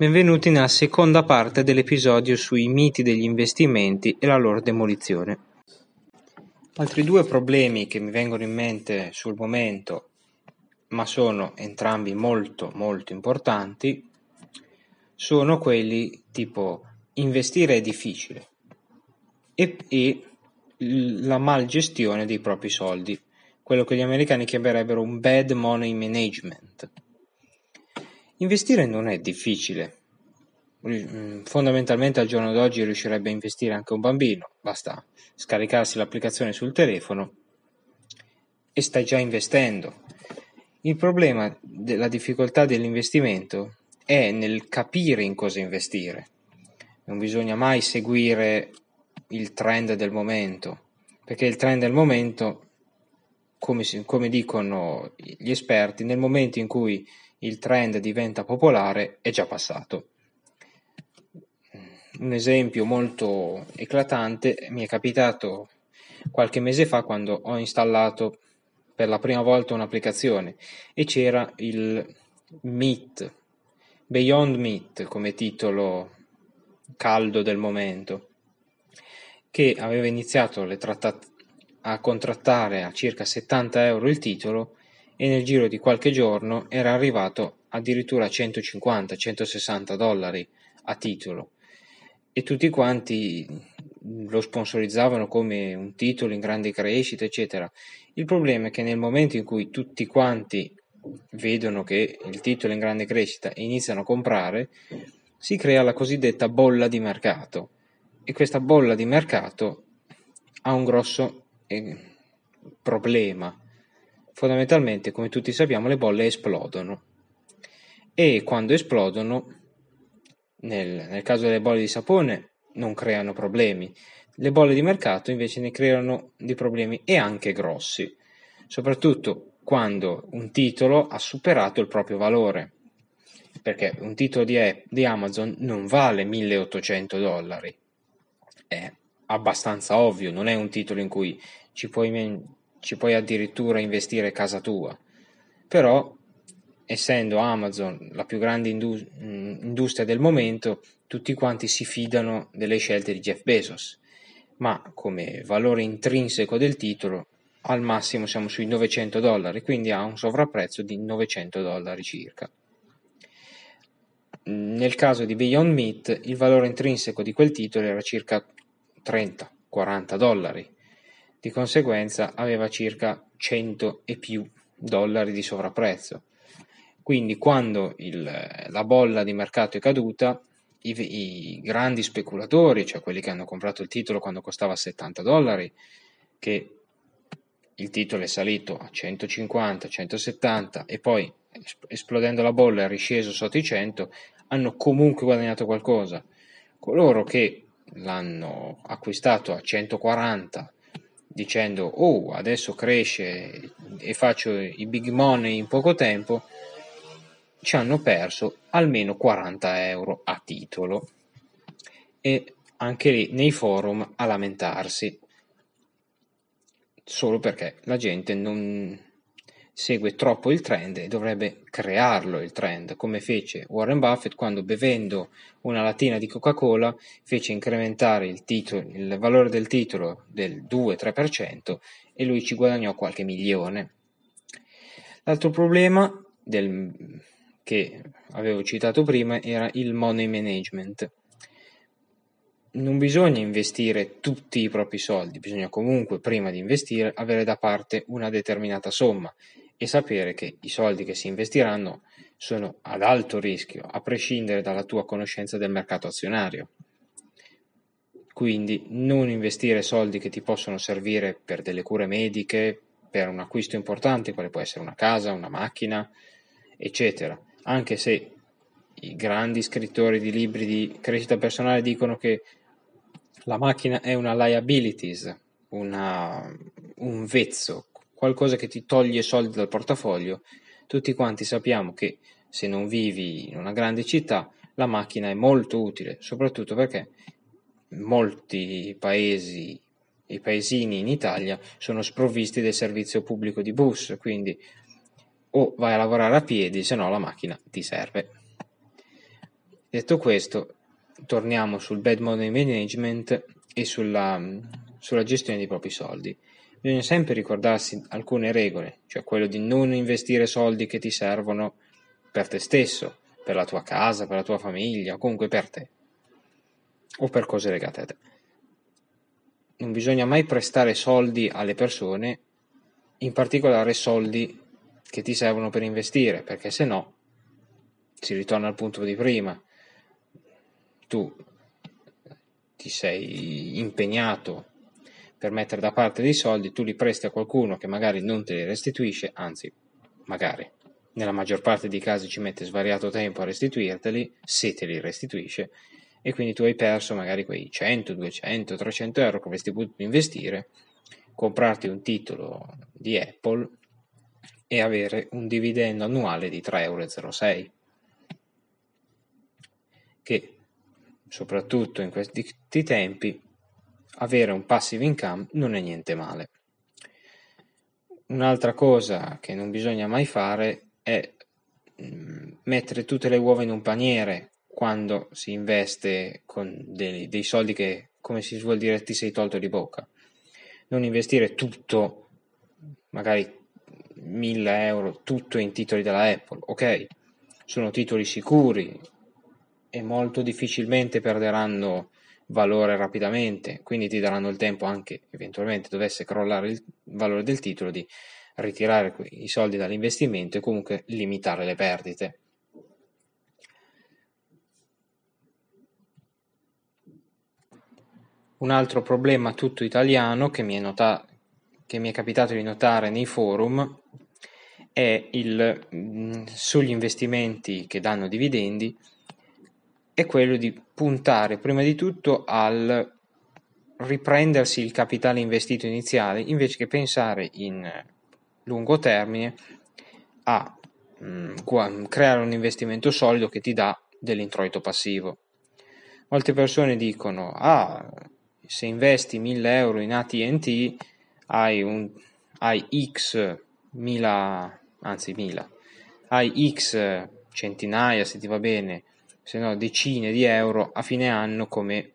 Benvenuti nella seconda parte dell'episodio sui miti degli investimenti e la loro demolizione. Altri due problemi che mi vengono in mente sul momento, ma sono entrambi molto molto importanti, sono quelli tipo investire è difficile e, e la malgestione dei propri soldi, quello che gli americani chiamerebbero un bad money management. Investire non è difficile. Mm, fondamentalmente al giorno d'oggi riuscirebbe a investire anche un bambino, basta scaricarsi l'applicazione sul telefono e stai già investendo. Il problema della difficoltà dell'investimento è nel capire in cosa investire. Non bisogna mai seguire il trend del momento, perché il trend del momento, come, come dicono gli esperti, nel momento in cui il trend diventa popolare è già passato. Un esempio molto eclatante mi è capitato qualche mese fa quando ho installato per la prima volta un'applicazione e c'era il Meet, Beyond Meat come titolo caldo del momento, che aveva iniziato trattat- a contrattare a circa 70 euro il titolo e nel giro di qualche giorno era arrivato addirittura a 150-160 dollari a titolo. E tutti quanti lo sponsorizzavano come un titolo in grande crescita, eccetera. Il problema è che nel momento in cui tutti quanti vedono che il titolo è in grande crescita e iniziano a comprare, si crea la cosiddetta bolla di mercato. E questa bolla di mercato ha un grosso eh, problema Fondamentalmente, come tutti sappiamo, le bolle esplodono. E quando esplodono, nel, nel caso delle bolle di sapone, non creano problemi. Le bolle di mercato invece ne creano dei problemi e anche grossi, soprattutto quando un titolo ha superato il proprio valore, perché un titolo di, di Amazon non vale 1800 dollari, è abbastanza ovvio, non è un titolo in cui ci puoi ci puoi addirittura investire casa tua. Però, essendo Amazon la più grande indus- mm, industria del momento, tutti quanti si fidano delle scelte di Jeff Bezos, ma come valore intrinseco del titolo al massimo siamo sui 900 dollari, quindi ha un sovrapprezzo di 900 dollari circa. Nel caso di Beyond Meat il valore intrinseco di quel titolo era circa 30-40 dollari, di conseguenza aveva circa 100 e più dollari di sovrapprezzo. Quindi quando il, la bolla di mercato è caduta, i, i, grandi speculatori, cioè quelli che hanno comprato il titolo quando costava 70 dollari, che il titolo è salito a 150, 170 e poi esplodendo la bolla è risceso sotto i 100, hanno comunque guadagnato qualcosa. Coloro che l'hanno acquistato a 140, dicendo oh adesso cresce e faccio i big money in poco tempo, ci hanno perso almeno 40 euro a titolo. E anche lì nei forum a lamentarsi. Solo perché la gente non, segue troppo il trend e dovrebbe crearlo il trend, come fece Warren Buffett quando bevendo una lattina di Coca-Cola fece incrementare il, titolo, il valore del titolo del 2-3% e lui ci guadagnò qualche milione. L'altro problema del, che avevo citato prima era il money management. Non bisogna investire tutti i propri soldi, bisogna comunque prima di investire avere da parte una determinata somma e sapere che i soldi che si investiranno sono ad alto rischio, a prescindere dalla tua conoscenza del mercato azionario. Quindi non investire soldi che ti possono servire per delle cure mediche, per un acquisto importante, quale può essere una casa, una macchina, eccetera. Anche se i grandi scrittori di libri di crescita personale dicono che la macchina è una liabilities, una, un vezzo, qualcosa che ti toglie soldi dal portafoglio, tutti quanti sappiamo che se non vivi in una grande città la macchina è molto utile, soprattutto perché molti paesi i paesini in Italia sono sprovvisti del servizio pubblico di bus, quindi o vai a lavorare a piedi, se no la macchina ti serve. Detto questo, torniamo sul bad money management e sulla, sulla gestione dei propri soldi. Bisogna sempre ricordarsi alcune regole, cioè quello di non investire soldi che ti servono per te stesso, per la tua casa, per la tua famiglia, comunque per te o per cose legate a te. Non bisogna mai prestare soldi alle persone, in particolare soldi che ti servono per investire, perché se no si ritorna al punto di prima. Tu ti sei impegnato per mettere da parte dei soldi, tu li presti a qualcuno che magari non te li restituisce, anzi, magari nella maggior parte dei casi ci mette svariato tempo a restituirteli, se te li restituisce, e quindi tu hai perso magari quei 100, 200, 300 euro che avresti potuto investire, comprarti un titolo di Apple e avere un dividendo annuale di 3,06 euro, che soprattutto in questi tempi avere un passive income non è niente male. Un'altra cosa che non bisogna mai fare è mm, mettere tutte le uova in un paniere quando si investe con dei, dei soldi che, come si suol dire, ti sei tolto di bocca. Non investire tutto, magari 1000 euro, tutto in titoli della Apple, ok? Sono titoli sicuri e molto difficilmente perderanno valore rapidamente, quindi ti daranno il tempo anche eventualmente dovesse crollare il valore del titolo di ritirare i soldi dall'investimento e comunque limitare le perdite. Un altro problema tutto italiano che mi è, nota- che mi è capitato di notare nei forum è il, mh, mm, sugli investimenti che danno dividendi è quello di puntare prima di tutto al riprendersi il capitale investito iniziale invece che pensare in lungo termine a mh, mm, creare un investimento solido che ti dà dell'introito passivo. Molte persone dicono, ah, se investi 1000 euro in ATT hai, un, hai X mila, anzi mila, hai X centinaia se ti va bene se no decine di euro a fine anno come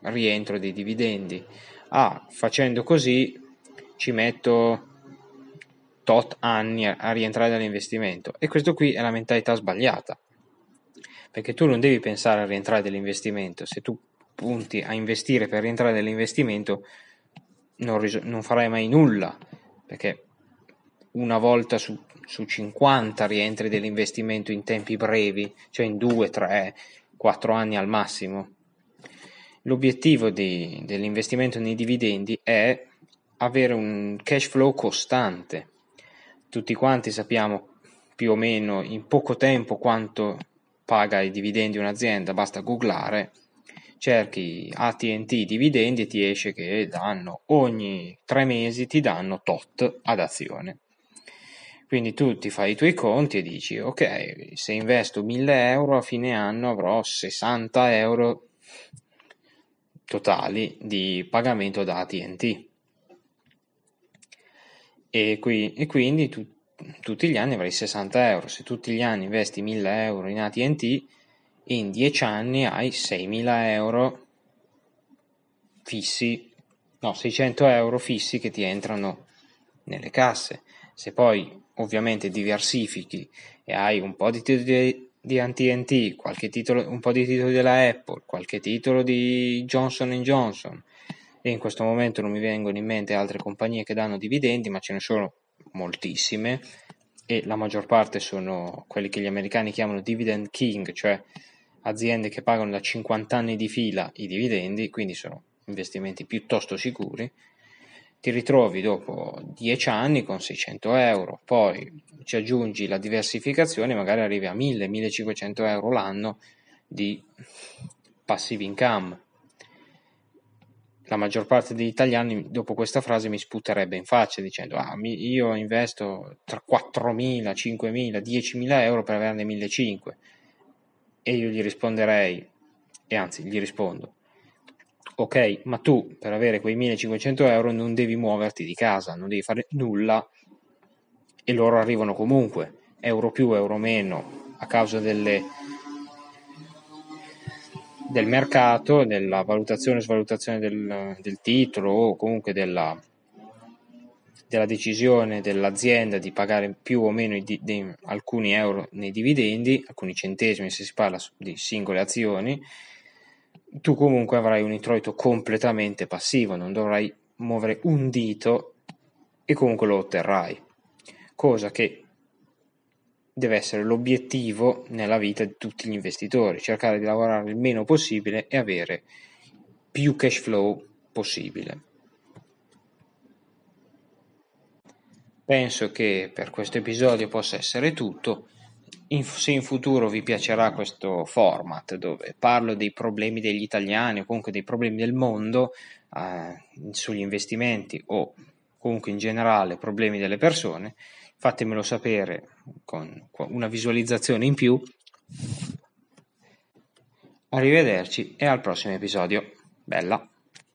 rientro dei dividendi. Ah, facendo così ci metto tot anni a, rientrare dall'investimento. E questo qui è la mentalità sbagliata. Perché tu non devi pensare a rientrare dall'investimento se tu punti a investire per rientrare dall'investimento non, ris- non farai mai nulla. Perché una volta su su 50 rientri dell'investimento in tempi brevi, cioè in 2, 3, 4 anni al massimo. L'obiettivo di, dell'investimento nei dividendi è avere un cash flow costante. Tutti quanti sappiamo più o meno in poco tempo quanto paga i dividendi un'azienda, basta googlare, cerchi ATT dividendi e ti esce che danno ogni tre mesi ti danno tot ad azione. Quindi tu ti fai i tuoi conti e dici, ok, se investo 1000 euro a fine anno avrò 60 euro totali di pagamento da ATT. E, qui, e quindi tu, tutti gli anni avrai 60 euro. Se tutti gli anni investi 1000 euro in ATT, in 10 anni hai 6000 euro fissi, no, 600 euro fissi che ti entrano nelle casse. Se poi ovviamente diversifichi e hai un po' di titoli di AT&T, qualche titolo, un po' di titoli della Apple, qualche titolo di Johnson Johnson e in questo momento non mi vengono in mente altre compagnie che danno dividendi, ma ce ne sono moltissime e la maggior parte sono quelli che gli americani chiamano dividend king, cioè aziende che pagano da 50 anni di fila i dividendi, quindi sono investimenti piuttosto sicuri ti ritrovi dopo 10 anni con 600 euro, poi ci aggiungi la diversificazione, magari arrivi a 1000-1500 euro l'anno di passive income. La maggior parte degli italiani dopo questa frase mi sputerebbe in faccia dicendo ah, io investo tra 4.000, 5.000, 10.000 euro per averne 1.500 e io gli risponderei, e anzi gli rispondo, ok, ma tu per avere quei 1500 euro non devi muoverti di casa, non devi fare nulla e loro arrivano comunque, euro più, euro meno, a causa delle, del mercato, della valutazione e svalutazione del, del titolo o comunque della, della decisione dell'azienda di pagare più o meno di, di, alcuni euro nei dividendi, alcuni centesimi se si parla di singole azioni, tu comunque avrai un introito completamente passivo, non dovrai muovere un dito e comunque lo otterrai, cosa che deve essere l'obiettivo nella vita di tutti gli investitori, cercare di lavorare il meno possibile e avere più cash flow possibile. Penso che per questo episodio possa essere tutto. In, se in futuro vi piacerà questo format dove parlo dei problemi degli italiani o comunque dei problemi del mondo eh, sugli investimenti o comunque in generale problemi delle persone, fatemelo sapere con una visualizzazione in più. Arrivederci e al prossimo episodio. Bella!